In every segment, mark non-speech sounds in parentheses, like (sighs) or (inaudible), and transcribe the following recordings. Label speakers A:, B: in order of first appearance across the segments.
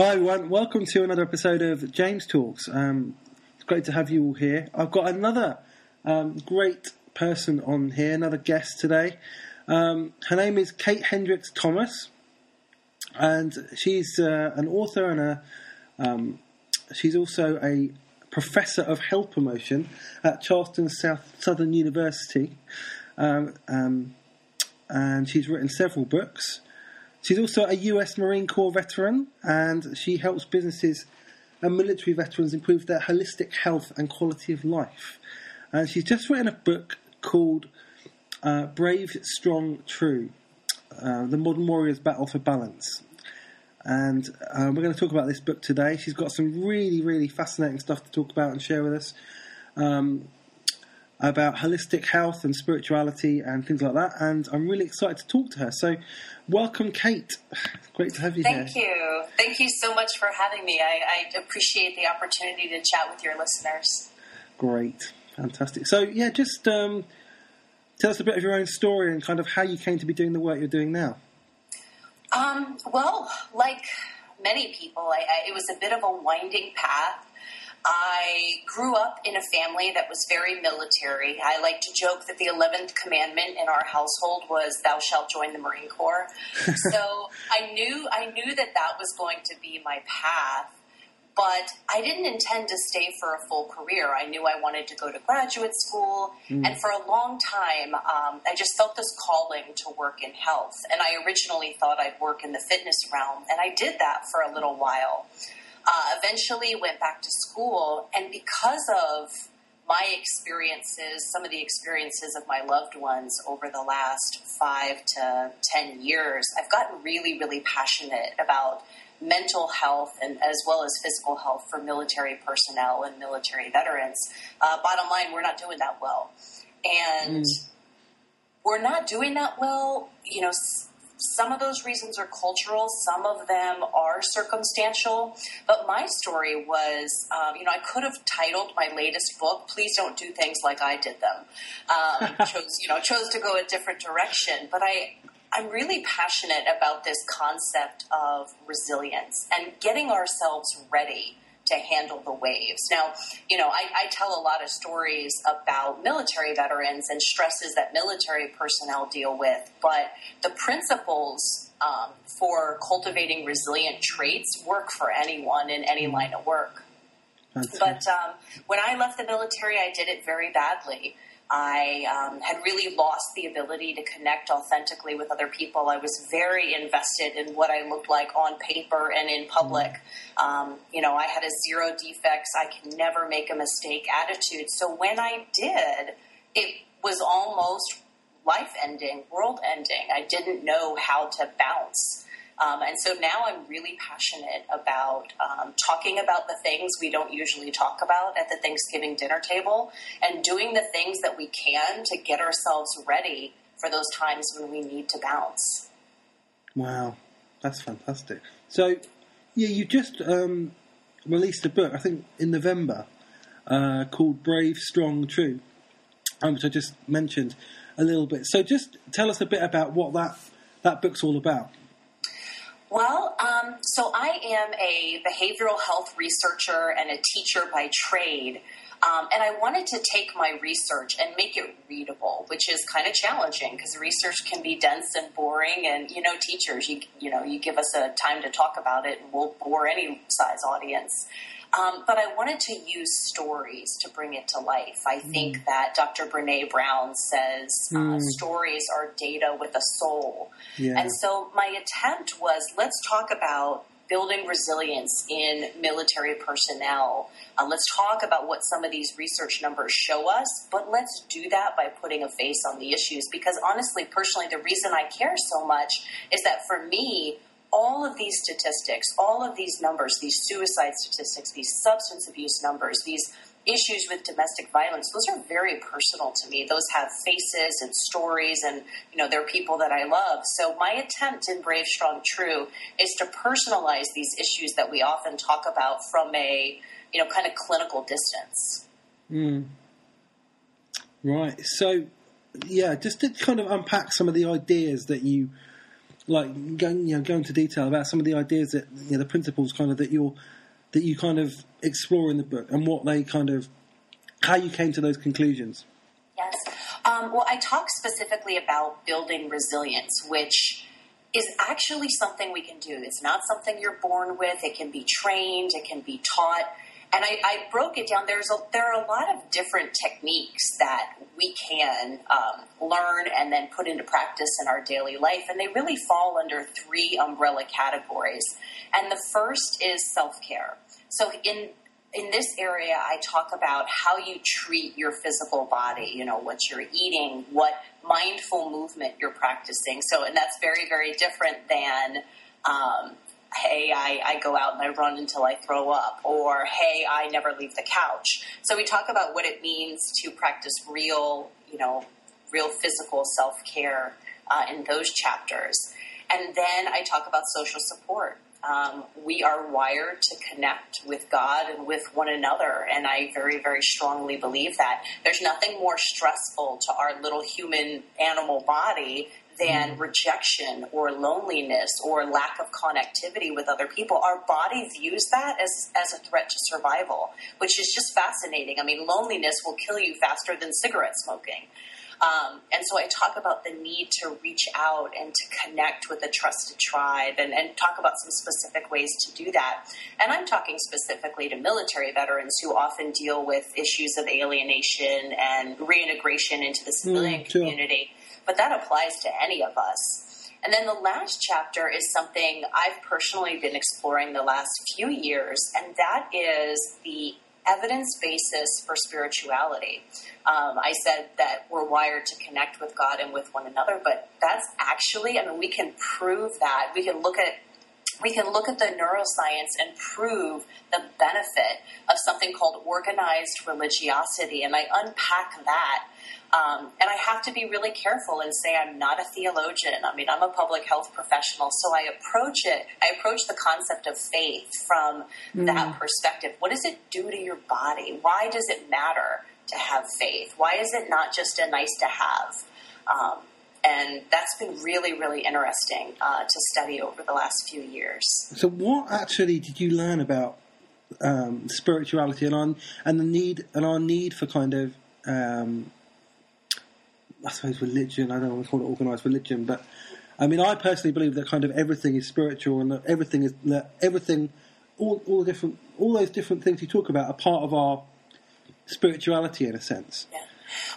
A: Hi, everyone. Welcome to another episode of James Talks. Um, it's great to have you all here. I've got another um, great person on here, another guest today. Um, her name is Kate Hendricks Thomas, and she's uh, an author and a um, she's also a professor of health promotion at Charleston South Southern University, um, um, and she's written several books. She's also a US Marine Corps veteran, and she helps businesses and military veterans improve their holistic health and quality of life. And she's just written a book called uh, Brave, Strong, True uh, The Modern Warrior's Battle for Balance. And uh, we're going to talk about this book today. She's got some really, really fascinating stuff to talk about and share with us. Um, about holistic health and spirituality and things like that. And I'm really excited to talk to her. So, welcome, Kate. (sighs) Great to have you
B: Thank
A: here.
B: you. Thank you so much for having me. I, I appreciate the opportunity to chat with your listeners.
A: Great, fantastic. So, yeah, just um, tell us a bit of your own story and kind of how you came to be doing the work you're doing now.
B: Um, well, like many people, I, I, it was a bit of a winding path. I grew up in a family that was very military. I like to joke that the 11th commandment in our household was thou shalt join the Marine Corps. (laughs) so I knew I knew that that was going to be my path, but I didn't intend to stay for a full career. I knew I wanted to go to graduate school, and for a long time, um, I just felt this calling to work in health. And I originally thought I'd work in the fitness realm, and I did that for a little while. Uh, eventually, went back to school, and because of my experiences, some of the experiences of my loved ones over the last five to ten years, I've gotten really, really passionate about mental health and as well as physical health for military personnel and military veterans. Uh, bottom line, we're not doing that well, and we're not doing that well. You know. S- some of those reasons are cultural, some of them are circumstantial. But my story was, um, you know, I could have titled my latest book, Please Don't Do Things Like I Did Them. Um, (laughs) chose, you know, chose to go a different direction. But I, I'm really passionate about this concept of resilience and getting ourselves ready to handle the waves. Now, you know, I, I, tell a lot of stories about military veterans and stresses that military personnel deal with, but the principles um, for cultivating resilient traits work for anyone in any line of work. But um, when I left the military, I did it very badly. I um, had really lost the ability to connect authentically with other people. I was very invested in what I looked like on paper and in public. Um, you know, I had a zero defects, I can never make a mistake attitude. So when I did, it was almost life ending, world ending. I didn't know how to bounce. Um, and so now I'm really passionate about um, talking about the things we don't usually talk about at the Thanksgiving dinner table and doing the things that we can to get ourselves ready for those times when we need to bounce.
A: Wow, that's fantastic. So, yeah, you just um, released a book, I think, in November uh, called Brave, Strong, True, um, which I just mentioned a little bit. So, just tell us a bit about what that, that book's all about.
B: Well, um, so I am a behavioral health researcher and a teacher by trade. Um, and I wanted to take my research and make it readable, which is kind of challenging because research can be dense and boring. And you know, teachers, you you know, you give us a time to talk about it, and we'll bore any size audience. Um, but I wanted to use stories to bring it to life. I think mm. that Dr. Brene Brown says mm. uh, stories are data with a soul. Yeah. And so my attempt was let's talk about building resilience in military personnel. Uh, let's talk about what some of these research numbers show us, but let's do that by putting a face on the issues. Because honestly, personally, the reason I care so much is that for me, all of these statistics, all of these numbers, these suicide statistics, these substance abuse numbers, these issues with domestic violence, those are very personal to me. Those have faces and stories, and you know, they're people that I love. So my attempt in Brave, Strong, True is to personalize these issues that we often talk about from a you know kind of clinical distance.
A: Mm. Right. So yeah, just to kind of unpack some of the ideas that you like going you know go into detail about some of the ideas that you know the principles kind of that you're that you kind of explore in the book and what they kind of how you came to those conclusions.
B: Yes. Um, well, I talk specifically about building resilience, which is actually something we can do. It's not something you're born with. It can be trained. It can be taught. And I, I broke it down. There's a, there are a lot of different techniques that we can um, learn and then put into practice in our daily life, and they really fall under three umbrella categories. And the first is self care. So in in this area, I talk about how you treat your physical body, you know, what you're eating, what mindful movement you're practicing. So, and that's very, very different than, um, hey, I, I go out and I run until I throw up, or hey, I never leave the couch. So, we talk about what it means to practice real, you know, real physical self care uh, in those chapters. And then I talk about social support. Um, we are wired to connect with God and with one another, and I very, very strongly believe that. There's nothing more stressful to our little human animal body than mm. rejection or loneliness or lack of connectivity with other people. Our body views that as, as a threat to survival, which is just fascinating. I mean, loneliness will kill you faster than cigarette smoking. Um, and so I talk about the need to reach out and to connect with a trusted tribe and, and, talk about some specific ways to do that. And I'm talking specifically to military veterans who often deal with issues of alienation and reintegration into the civilian mm, community. But that applies to any of us. And then the last chapter is something I've personally been exploring the last few years, and that is the evidence basis for spirituality. Um, I said that we're wired to connect with God and with one another, but that's actually, I mean, we can prove that. We can look at we can look at the neuroscience and prove the benefit of something called organized religiosity. And I unpack that um, and I have to be really careful and say I'm not a theologian. I mean, I'm a public health professional, so I approach it. I approach the concept of faith from mm. that perspective. What does it do to your body? Why does it matter to have faith? Why is it not just a nice to have? Um, and that's been really, really interesting uh, to study over the last few years.
A: So, what actually did you learn about um, spirituality and on and the need and our need for kind of um, I suppose religion. I don't want to call it organised religion, but I mean, I personally believe that kind of everything is spiritual and that everything is that everything, all all the different, all those different things you talk about are part of our spirituality in a sense.
B: Yeah.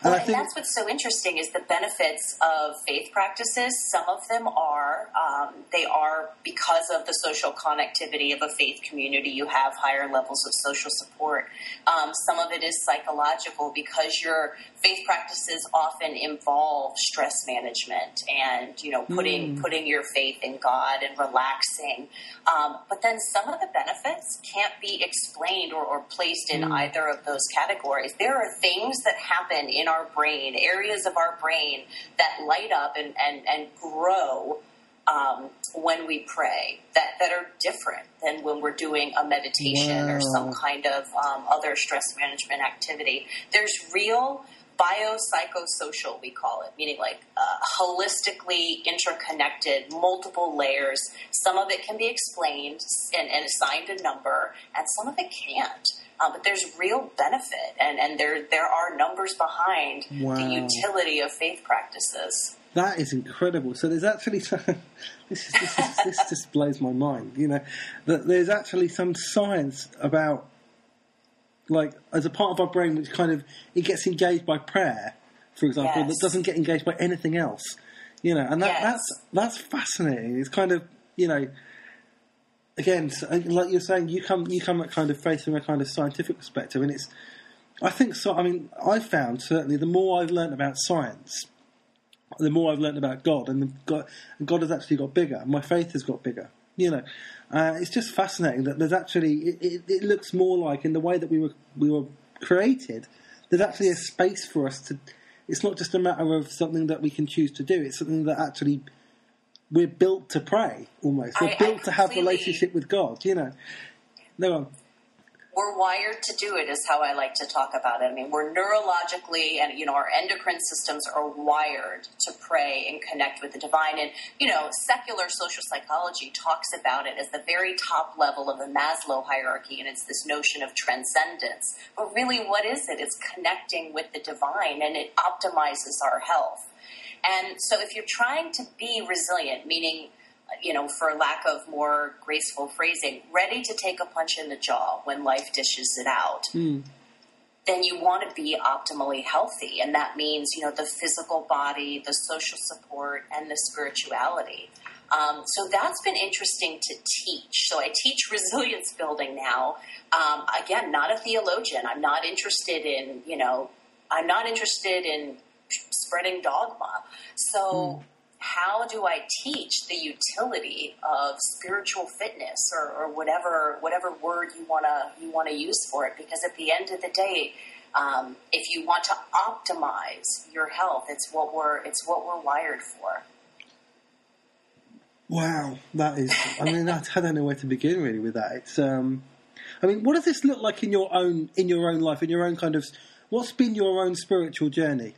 B: Well, and, and that's what's so interesting is the benefits of faith practices. Some of them are um, they are because of the social connectivity of a faith community. You have higher levels of social support. Um, some of it is psychological because your faith practices often involve stress management and you know putting mm. putting your faith in God and relaxing. Um, but then some of the benefits can't be explained or, or placed in mm. either of those categories. There are things that happen in our brain, areas of our brain that light up and, and, and grow um, when we pray that, that are different than when we're doing a meditation wow. or some kind of um, other stress management activity. There's real biopsychosocial, we call it, meaning like uh, holistically interconnected, multiple layers. Some of it can be explained and, and assigned a number, and some of it can't. Um, but there's real benefit, and, and there there are numbers behind wow. the utility of faith practices.
A: That is incredible. So there's actually (laughs) this, is, this, is, this just blows my mind. You know that there's actually some science about like as a part of our brain which kind of it gets engaged by prayer, for example, yes. that doesn't get engaged by anything else. You know, and that, yes. that's that's fascinating. It's kind of you know again, uh, like you're saying, you come you come at kind of faith from a kind of scientific perspective, and it's. I think so. I mean, I've found certainly the more I've learned about science, the more I've learned about God, and the, God, and God has actually got bigger. My faith has got bigger. You know, uh, it's just fascinating that there's actually it, it, it, looks more like in the way that we were we were created. There's actually a space for us to. It's not just a matter of something that we can choose to do. It's something that actually we're built to pray almost. We're I, built I to have relationship with God. You know. No.
B: We're wired to do it is how I like to talk about it. I mean, we're neurologically and you know our endocrine systems are wired to pray and connect with the divine. And you know, secular social psychology talks about it as the very top level of the Maslow hierarchy, and it's this notion of transcendence. But really, what is it? It's connecting with the divine, and it optimizes our health. And so, if you're trying to be resilient, meaning you know, for lack of more graceful phrasing, ready to take a punch in the jaw when life dishes it out,
A: Mm.
B: then you want to be optimally healthy. And that means, you know, the physical body, the social support, and the spirituality. Um, so that's been interesting to teach. So I teach (laughs) resilience building now. Um, again, not a theologian. I'm not interested in, you know, I'm not interested in spreading dogma. So how do I teach the utility of spiritual fitness or, or whatever whatever word you wanna you wanna use for it? Because at the end of the day, um, if you want to optimize your health, it's what we're it's what we're wired for.
A: Wow, that is. I mean, I, don't know where to begin really with that. It's. Um, I mean, what does this look like in your own in your own life, in your own kind of? What's been your own spiritual journey?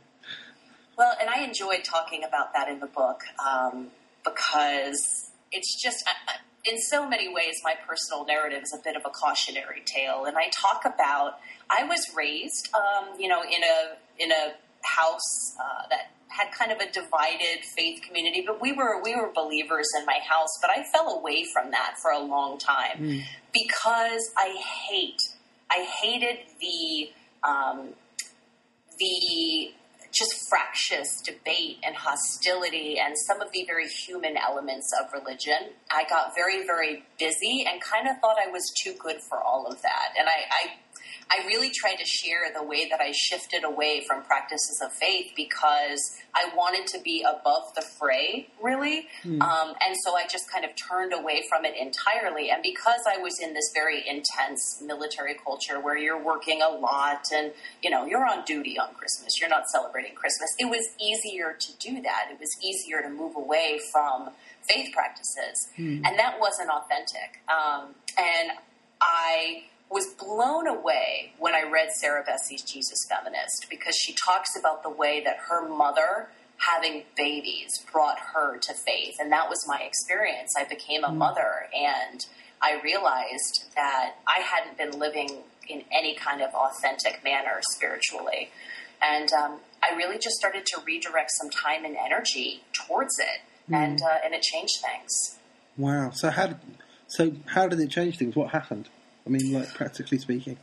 B: Well, and I enjoyed talking about that in the book um, because it's just, I- I- in so many ways, my personal narrative is a bit of a cautionary tale. And I talk about, I was raised, um, you know, in a in a house uh, that had kind of a divided faith community, but we were we were believers in my house. But I fell away from that for a long time because I hate, I hated the. Um, the just fractious debate and hostility and some of the very human elements of religion. I got very, very busy and kind of thought I was too good for all of that. And I, I I really tried to share the way that I shifted away from practices of faith because I wanted to be above the fray, really. Um, and so I just kind of turned away from it entirely. And because I was in this very intense military culture where you're working a lot and, you know, you're on duty on Christmas, you're not celebrating Christmas, it was easier to do that. It was easier to move away from faith practices. And that wasn't authentic. Um, and I was blown away when I read Sarah Bessey's Jesus Feminist because she talks about the way that her mother having babies brought her to faith. And that was my experience. I became a mother and I realized that I hadn't been living in any kind of authentic manner spiritually. And um, I really just started to redirect some time and energy towards it. And, uh, and it changed things.
A: Wow. So how did, so how did it change things? What happened? I mean, like practically speaking.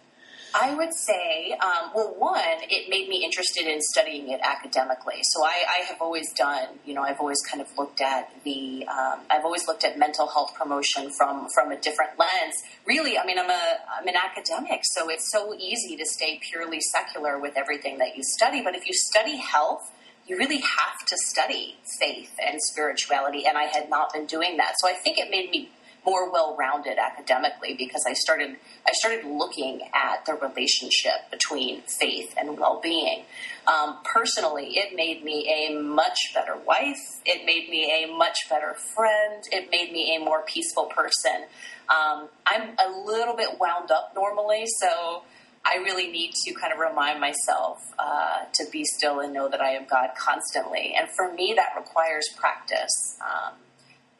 B: I would say, um, well, one, it made me interested in studying it academically. So I, I have always done, you know, I've always kind of looked at the, um, I've always looked at mental health promotion from from a different lens. Really, I mean, I'm a I'm an academic, so it's so easy to stay purely secular with everything that you study. But if you study health, you really have to study faith and spirituality, and I had not been doing that. So I think it made me more well-rounded academically because I started I started looking at the relationship between faith and well-being. Um, personally, it made me a much better wife. It made me a much better friend. It made me a more peaceful person. Um, I'm a little bit wound up normally, so I really need to kind of remind myself uh, to be still and know that I am God constantly. And for me, that requires practice. Um,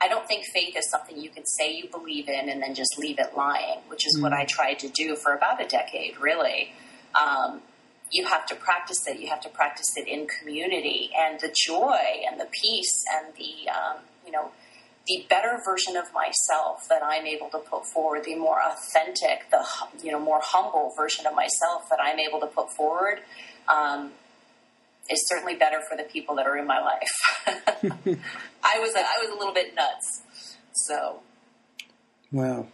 B: I don't think faith is something you can say you believe in and then just leave it lying, which is what I tried to do for about a decade, really. Um, you have to practice it. You have to practice it in community, and the joy and the peace and the um, you know the better version of myself that I'm able to put forward, the more authentic, the you know more humble version of myself that I'm able to put forward. Um, is certainly better for the people that are in my life. (laughs) I was a, I was a little bit nuts, so
A: Wow.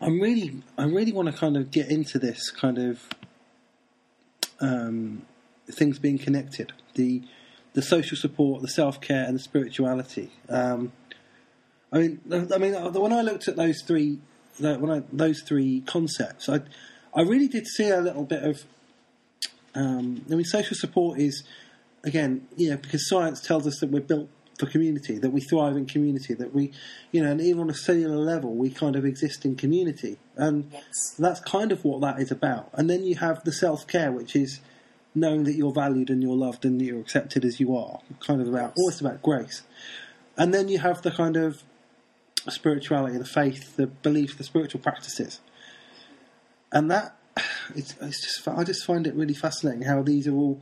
A: I'm really, I really want to kind of get into this kind of um, things being connected, the the social support, the self care, and the spirituality. Um, I mean, I mean, when I looked at those three, when I, those three concepts, I, I really did see a little bit of. Um, I mean, social support is, again, you know, because science tells us that we're built for community, that we thrive in community, that we, you know, and even on a cellular level, we kind of exist in community. And
B: Yes.
A: that's kind of what that is about. And then you have the self care, which is knowing that you're valued and you're loved and that you're accepted as you are, kind of about, almost about grace. And then you have the kind of spirituality, the faith, the belief, the spiritual practices. And that, it's, it's just, I just find it really fascinating how these are all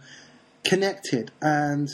A: connected and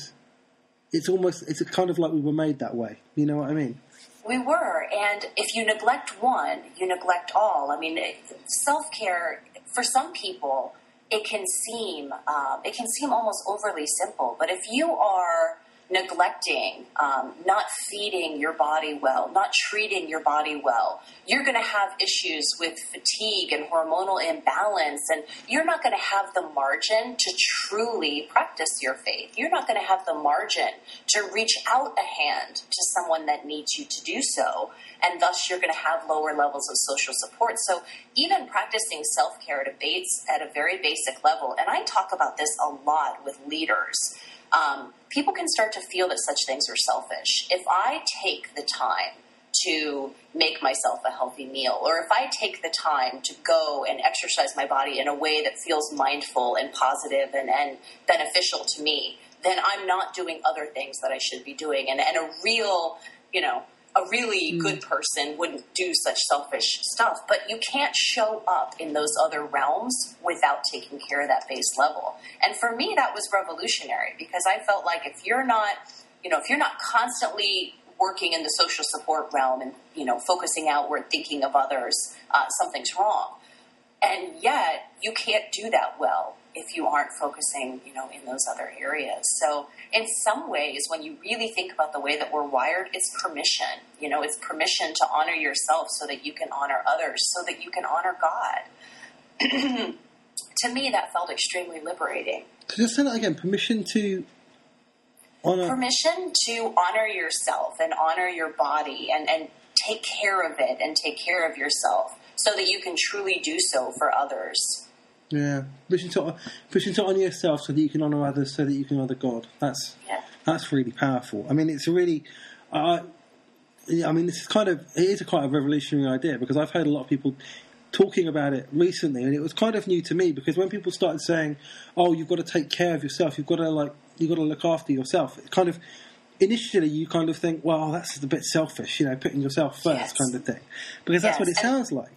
A: it's almost, it's kind of like we were made that way. You know what I mean?
B: We were, and if you neglect one, you neglect all. I mean, self care for some people, it can seem um, it can seem almost overly simple. But if you are neglecting, um, not feeding your body well, not treating your body well, you're going to have issues with fatigue and hormonal imbalance, and you're not going to have the margin to truly practice your faith. You're not going to have the margin to reach out a hand to someone that needs you to do so, and thus you're going to have lower levels of social support. So, even practicing self care at a base at a very basic level, and I talk about this a lot with leaders um, people can start to feel that such things are selfish. If I take the time to make myself a healthy meal, or if I take the time to go and exercise my body in a way that feels mindful and positive and, and beneficial to me, then I'm not doing other things that I should be doing. And, and a real, you know, a really good person wouldn't do such selfish stuff, but you can't show up in those other realms without taking care of that base level. And for me, that was revolutionary because I felt like if you're not, you know, if you're not constantly working in the social support realm and, you know, focusing outward, thinking of others, uh, something's wrong. And yet, you can't do that well if you aren't focusing, you know, in those other areas. So, in some ways, when you really think about the way that we're wired, it's permission. You know, it's permission to honor yourself so that you can honor others, so that you can honor God. (clears throat) to me, that felt extremely liberating.
A: So just say that again. Permission to honor.
B: Permission to honor yourself and honor your body and, and take care of it and take care of yourself so that you can truly do so for others.
A: Yeah, permission to to honor yourself so that you can honor others, so that you can honor God. That's
B: Yeah.
A: that's really powerful. I mean, it's a really, uh, I mean, this is kind of it is a quite a revolutionary idea because I've heard a lot of people talking about it recently, and it was kind of new to me because when people started saying, "Oh, you've got to take care of yourself. You've got to like, you've got to look after yourself," it kind of initially you kind of think, "Well, that's a bit selfish," you know, putting yourself first,
B: Yes.
A: kind of thing, because that's
B: Yes,
A: what it sounds like.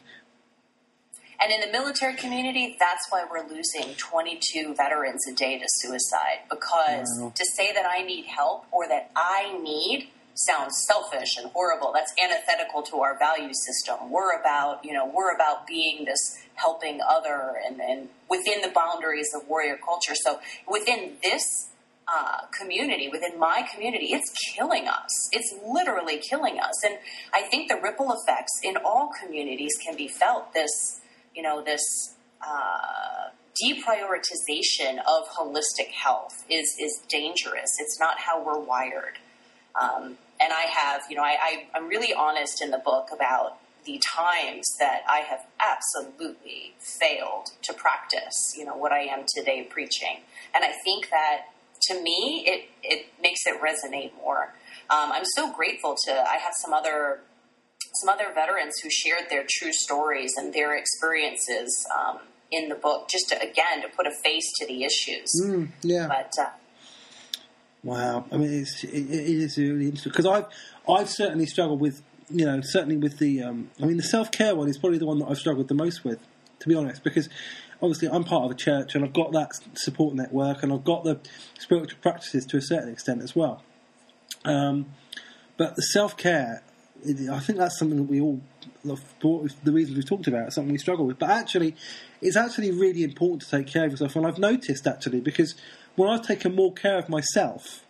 B: And in the military community, that's why we're losing 22 veterans a day to suicide. Because
A: Wow.
B: to say that I need help or that I need sounds selfish and horrible. That's antithetical to our value system. We're about, you know, we're about being this helping other and, and within the boundaries of warrior culture. So within this uh, community, within my community, it's killing us. It's literally killing us. And I think the ripple effects in all communities can be felt. This, you know, this uh, deprioritization of holistic health is is dangerous. It's not how we're wired. Um, and I have, you know, I, I, I'm really honest in the book about the times that I have absolutely failed to practice, you know, what I am today preaching. And I think that to me, it, it makes it resonate more. Um, I'm so grateful to, I have some other, some other veterans who shared their true stories and their experiences um, in the book, just to, again, to put a face to the issues.
A: Mm, yeah.
B: But, uh,
A: Wow, I mean, it's, it, it is really interesting because I've I've certainly struggled with you know certainly with the um, I mean the self care one is probably the one that I've struggled the most with, to be honest, because obviously I'm part of a church and I've got that support network and I've got the spiritual practices to a certain extent as well. Um, but the self care, I think that's something that we all love the reasons we've talked about, something we struggle with. But actually, it's actually really important to take care of yourself, and I've noticed actually because when I've taken more care of myself,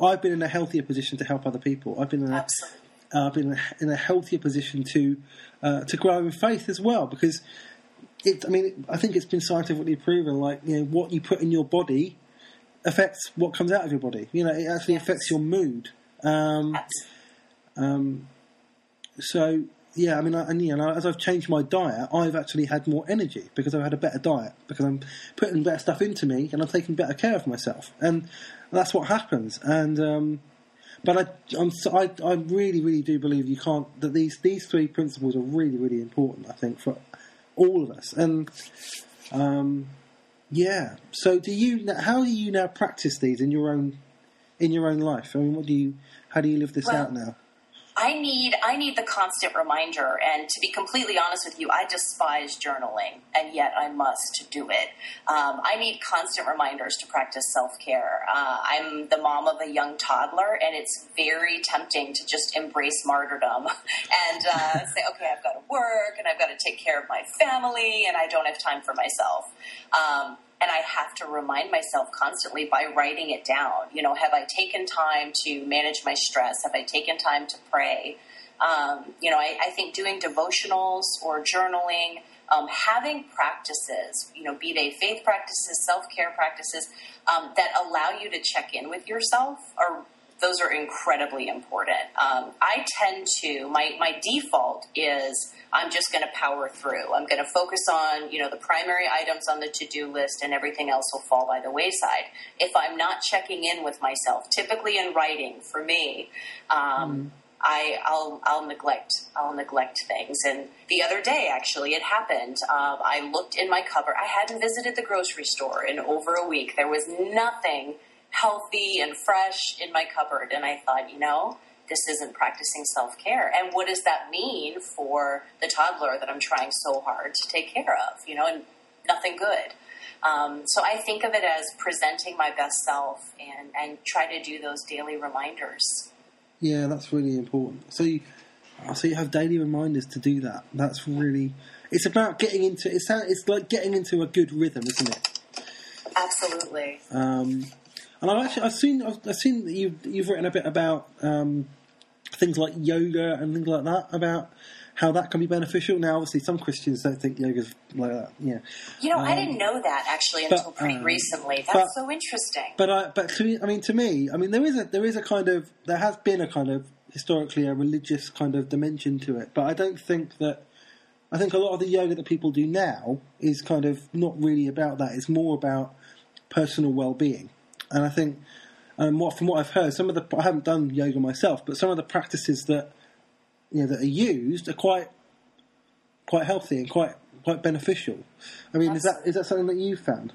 A: I've been in a healthier position to help other people. I've been in a, uh, I've been in a, in a healthier position to uh, to grow in faith as well because it. I mean, I think it's been scientifically proven. Like you know, what you put in your body affects what comes out of your body. You know, it actually affects your mood. Um,
B: absolutely.
A: so yeah, I mean, I, and you know, as I've changed my diet, I've actually had more energy because I've had a better diet because I'm putting better stuff into me and I'm taking better care of myself. And that's what happens. And um, but I, I'm, so- I, I really, really do believe you can't that these these three principles are really, really important. I think for all of us. And um, yeah. So do you? How do you now practice these in your own in your own life? I mean, what do you? How do you live this
B: Well,
A: out now?
B: I need I need the constant reminder, and to be completely honest with you, I despise journaling, and yet I must do it. Um, I need constant reminders to practice self care. Uh, I'm the mom of a young toddler, and it's very tempting to just embrace martyrdom (laughs) and uh, say, "Okay, I've got to work, and I've got to take care of my family, and I don't have time for myself." Um, and I have to remind myself constantly by writing it down. You know, have I taken time to manage my stress? Have I taken time to pray? Um, you know, I, I think doing devotionals or journaling, um, having practices, you know, be they faith practices, self care practices, um, that allow you to check in with yourself are those are incredibly important. Um, I tend to my my default is I'm just going to power through. I'm going to focus on you know the primary items on the to do list, and everything else will fall by the wayside. If I'm not checking in with myself, typically in writing for me. Um, I, I'll, I'll neglect, I'll neglect things. And the other day, actually, it happened. Um, I looked in my cupboard. I hadn't visited the grocery store in over a week. There was nothing healthy and fresh in my cupboard. And I thought, you know, this isn't practicing self care. And what does that mean for the toddler that I'm trying so hard to take care of? You know, and nothing good. Um, so I think of it as presenting my best self and, and try to do those daily reminders.
A: Yeah, that's really important. So you, so you have daily reminders to do that. That's really. It's about getting into. It's it's like getting into a good rhythm, isn't it?
B: Absolutely.
A: Um, and I've actually I've seen I've, I've seen that you've you've written a bit about um, things like yoga and things like that about how that can be beneficial. Now, obviously, some Christians don't think yoga's like that. Yeah,
B: You know, I
A: Um,
B: didn't know that actually
A: but,
B: until pretty
A: um,
B: recently. That's
A: but-
B: so interesting.
A: but I but to me, I mean to me, I mean there is a there is a kind of there has been a kind of historically a religious kind of dimension to it, but I don't think that. I think a lot of the yoga that people do now is kind of not really about that. It's more about personal well-being, and I think, um, what from what I've heard, some of the I haven't done yoga myself, but some of the practices that you know that are used are quite quite healthy and quite quite beneficial. I mean, is that is that something that you've found?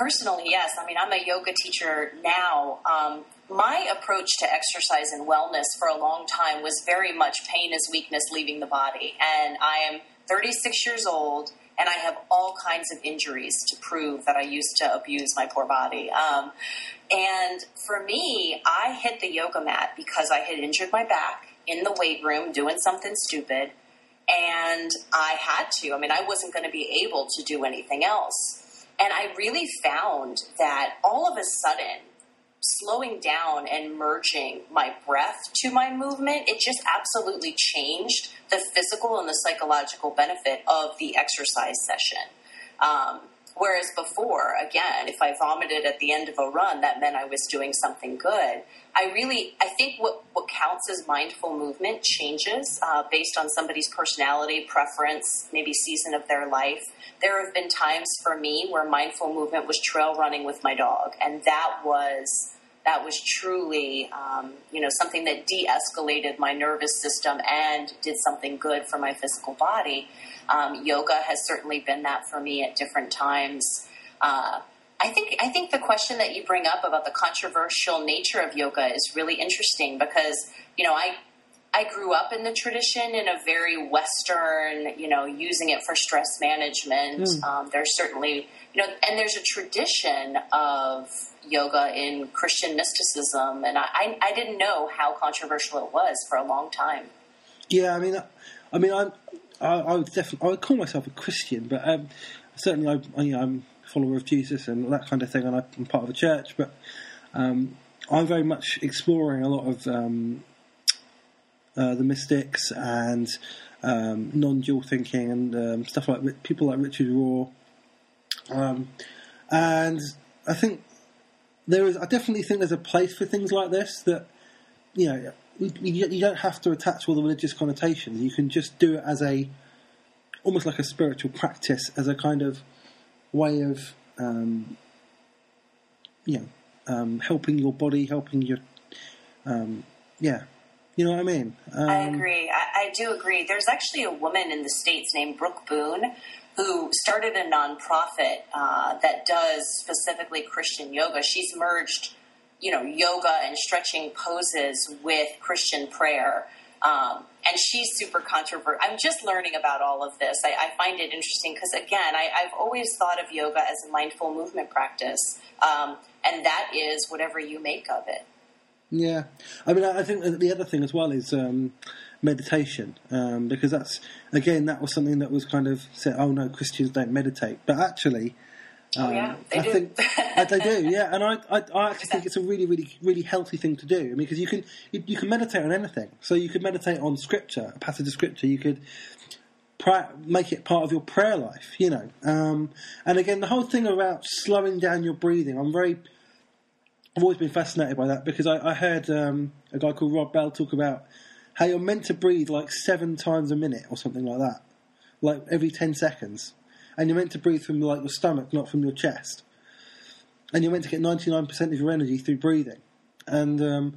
B: Personally, yes. I mean, I'm a yoga teacher now. Um, my approach to exercise and wellness for a long time was very much pain is weakness leaving the body. And I am 36 years old and I have all kinds of injuries to prove that I used to abuse my poor body. Um, and for me, I hit the yoga mat because I had injured my back in the weight room doing something stupid. And I had to. I mean, I wasn't going to be able to do anything else. And I really found that all of a sudden, slowing down and merging my breath to my movement, it just absolutely changed the physical and the psychological benefit of the exercise session. Um, whereas before, again, if I vomited at the end of a run, that meant I was doing something good. I really, I think what, what counts as mindful movement changes uh, based on somebody's personality, preference, maybe season of their life. There have been times for me where mindful movement was trail running with my dog, and that was that was truly, um, you know, something that de-escalated my nervous system and did something good for my physical body. Um, yoga has certainly been that for me at different times. Uh, I think I think the question that you bring up about the controversial nature of yoga is really interesting because you know I I grew up in the tradition in a very Western, you know, using it for stress management. Um, there's certainly, you know, and there's a tradition of yoga in Christian mysticism, and I, I, I didn't know how controversial it was for a long time.
A: Yeah, I mean, I, I mean, I'm, I, I would definitely, I would call myself a Christian, but um, certainly, I, I, you know, I'm a follower of Jesus and that kind of thing, and I'm part of a church. But um, I'm very much exploring a lot of um, uh, the mystics and um, non-dual thinking and um, stuff like people like Richard Rohr, um, and I think there is. I definitely think there's a place for things like this that you know, you, you don't have to attach all the religious connotations. You can just do it as a, almost like a spiritual practice, as a kind of way of, um, you know, um, helping your body, helping your, um, yeah, you know what I mean. Um,
B: I agree. I, I do agree. There's actually a woman in the states named Brooke Boon who started a nonprofit uh, that does specifically Christian yoga. She's merged, you know, yoga and stretching poses with Christian prayer. Um, and she's super controversial. I'm just learning about all of this. I, I find it interesting because, again, I, have always thought of yoga as a mindful movement practice, um, and that is whatever you make of it.
A: Yeah, I mean, I think the other thing as well is um, meditation, um, because that's again that was something that was kind of said. Oh no, Christians don't meditate, but actually,
B: oh yeah, um, they
A: I
B: do.
A: think they do. (laughs) Yeah, and I, I, I actually think it's a really, really, really healthy thing to do. I mean, because you can you, you, can meditate on anything. So you could meditate on scripture, a passage of scripture. You could. make it part of your prayer life, you know. Um, and again, the whole thing about slowing down your breathing, I'm very I've always been fascinated by that because I, I heard um, a guy called Rob Bell talk about how you're meant to breathe like seven times a minute or something like that, like every ten seconds, and you're meant to breathe from like your stomach, not from your chest, and you're meant to get ninety nine percent of your energy through breathing, and um,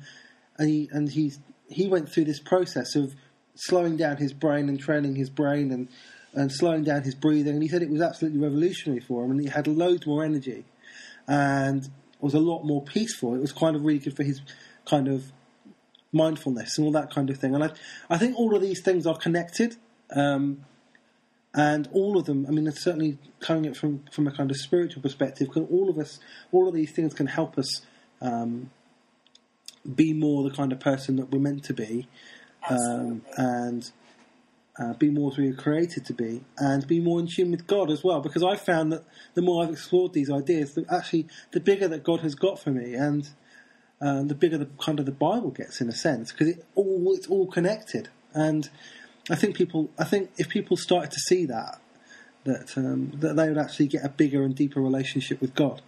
A: and he and he he went through this process of slowing down his brain and training his brain and and slowing down his breathing, and he said it was absolutely revolutionary for him, and he had loads more energy, and was a lot more peaceful. It was kind of really good for his kind of mindfulness and all that kind of thing. And I, I think all of these things are connected, um, and all of them. I mean, it's certainly coming it from from a kind of spiritual perspective. Because all of us, all of these things can help us um, be more the kind of person that we're meant to be, um, and uh, be more as we were created to be, and be more in tune with God as well. Because I've found that the more I've explored these ideas, the, actually the bigger that God has got for me, and uh, the bigger the kind of the Bible gets in a sense, because it all it's all connected. And I think people, I think if people started to see that, that um, that they would actually get a bigger and deeper relationship with God.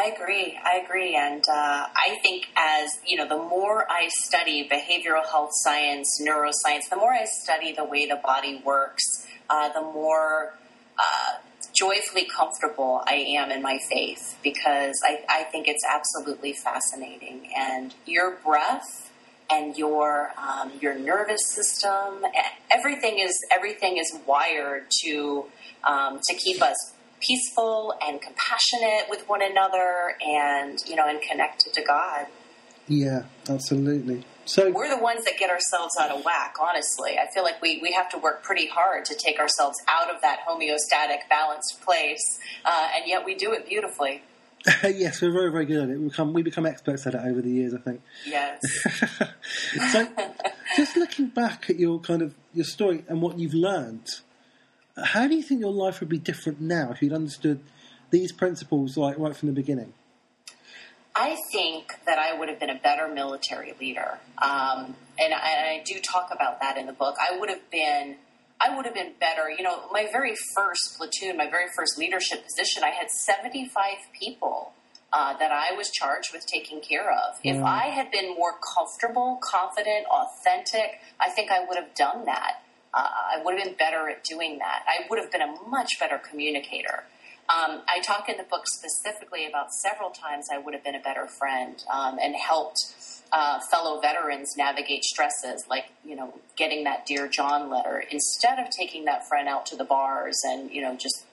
B: I agree. I agree. And uh, I think as, you know, the more I study behavioral health science, neuroscience, the more I study the way the body works, uh, the more uh, joyfully comfortable I am in my faith because I, I think it's absolutely fascinating. And your breath and your um, your nervous system, everything is everything is wired to um, to keep us peaceful and compassionate with one another and you know and connected to god
A: yeah absolutely so
B: we're the ones that get ourselves out of whack honestly i feel like we, we have to work pretty hard to take ourselves out of that homeostatic balanced place uh, and yet we do it beautifully (laughs)
A: yes, we're very, very good at it. We become we become experts at it over the years, I think.
B: Yes. (laughs)
A: so, (laughs) just looking back at your kind of your story and what you've learned, how do you think your life would be different now if you'd understood these principles like right from the beginning?
B: I think that I would have been a better military leader, um, and, I, I, do talk about that in the book. I would have been, I would have been better. You know, my very first platoon, my very first leadership position, I had seventy-five people uh, that I was charged with taking care of. If I had been more comfortable, confident, authentic, I think I would have done that uh, I would have been better at doing that. I would have been a much better communicator. Um, I talk in the book specifically about several times I would have been a better friend um, and helped uh, fellow veterans navigate stresses, like you know getting that dear John letter instead of taking that friend out to the bars and you know just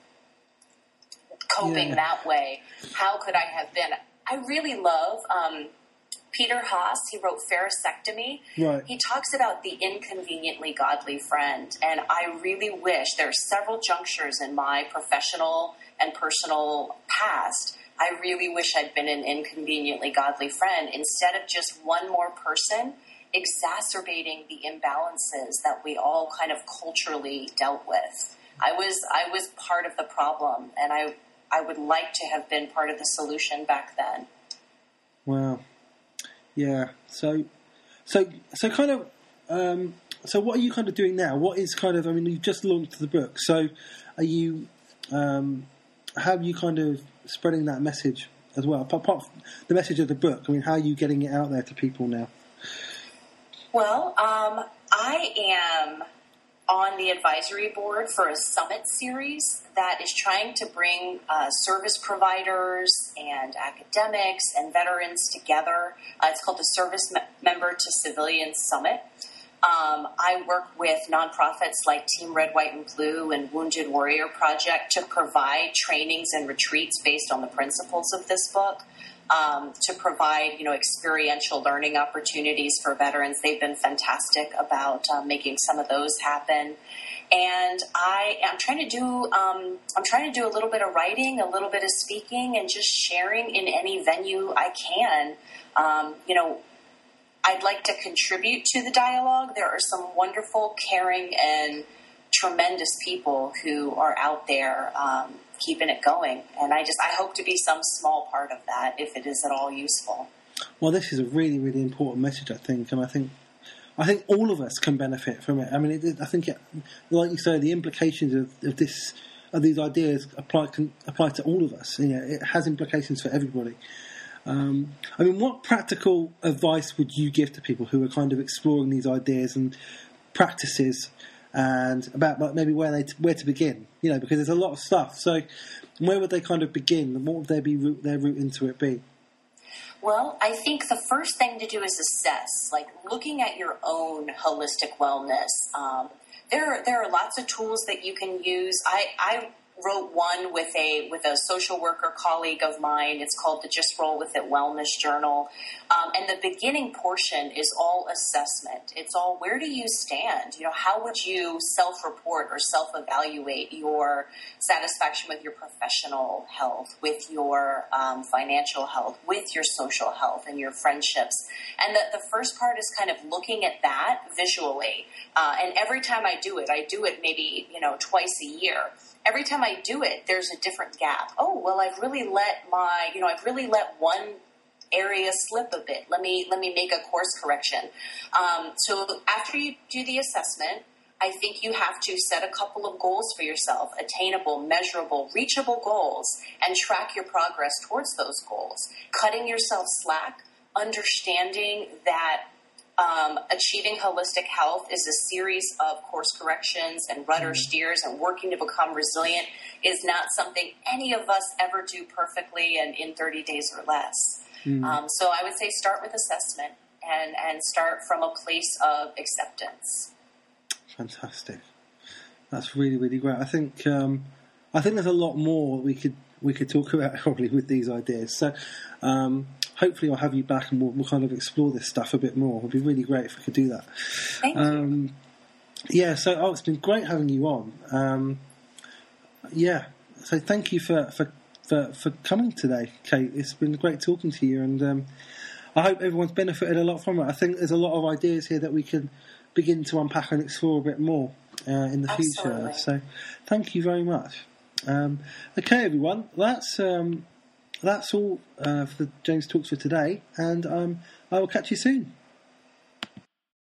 B: coping yeah. that way. How could I have been? I really love um, Peter Haas, he wrote Pharisectomy.
A: Right.
B: He talks about the inconveniently godly friend. And I really wish there are several junctures in my professional and personal past. I really wish I'd been an inconveniently godly friend instead of just one more person exacerbating the imbalances that we all kind of culturally dealt with. I was I was part of the problem and I I would like to have been part of the solution back then.
A: Wow. Yeah. So, so, so kind of. Um, so, what are you kind of doing now? What is kind of? I mean, you just launched the book. So, are you? Um, how are you kind of spreading that message as well? Apart from the message of the book, I mean, how are you getting it out there to people now?
B: Well, um, I am on the advisory board for a summit series that is trying to bring uh, service providers and academics and veterans together. Uh, it's called the Service Me- Member to Civilian Summit. Um, I work with nonprofits like Team Red, White, and Blue and Wounded Warrior Project to provide trainings and retreats based on the principles of this book. Um, to provide, you know, experiential learning opportunities for veterans. They've been fantastic about uh, making some of those happen. And I am trying to do, um, I'm trying to do a little bit of writing, a little bit of speaking, and just sharing in any venue I can. Um, you know, I'd like to contribute to the dialogue. There are some wonderful, caring, and tremendous people who are out there um, keeping it going. And I just I hope to be some small part of that if it is at all useful.
A: Well, this is a really, really important message, I think, and I think I think all of us can benefit from it. I mean, it, I think, it, like you say, the implications of, of this of these ideas apply can apply to all of us. You know, it has implications for everybody. Um, I mean, what practical advice would you give to people who are kind of exploring these ideas and practices, and about maybe where they where to begin? You know, because there's a lot of stuff. So, where would they kind of begin? and What would their be their route into it be?
B: Well, I think the first thing to do is assess, like looking at your own holistic wellness. Um, there, there are lots of tools that you can use. I, I wrote one with a with a social worker colleague of mine. It's called the Just Roll with It Wellness Journal, um, and the beginning portion is all assessment. It's all where do you stand? You know, how would you self report or self evaluate your satisfaction with your professional health, with your um, financial health, with your social health, and your friendships? And the, the first part is kind of looking at that visually. Uh, and every time I do it, I do it maybe you know twice a year every time I do it, there's a different gap. Oh, well, I've really let my, you know, I've really let one area slip a bit. Let me let me make a course correction. Um, so after you do the assessment, I think you have to set a couple of goals for yourself, attainable, measurable, reachable goals, and track your progress towards those goals. Cutting yourself slack, understanding that um, achieving holistic health is a series of course corrections and rudder mm. steers, and working to become resilient is not something any of us ever do perfectly and in 30 days or less. Mm. Um, so I would say start with assessment and, and start from a place of acceptance.
A: Fantastic. That's really, really great. I think um, I think there's a lot more we could we could talk about (laughs) probably with these ideas. So um, hopefully I'll have you back and we'll, we'll, kind of explore this stuff a bit more. It'd be really great if we could do that.
B: Thank um, you.
A: Yeah, so oh, it's been great having you on. Um, yeah, so thank you for, for, for, for, coming today, Kate. It's been great talking to you, and um, I hope everyone's benefited a lot from it. I think there's a lot of ideas here that we can begin to unpack and explore a bit more uh, in the Absolutely. future. So thank you very much. Um, okay, everyone, that's um, that's all uh, for the James Talks for today, and um, I will catch you soon.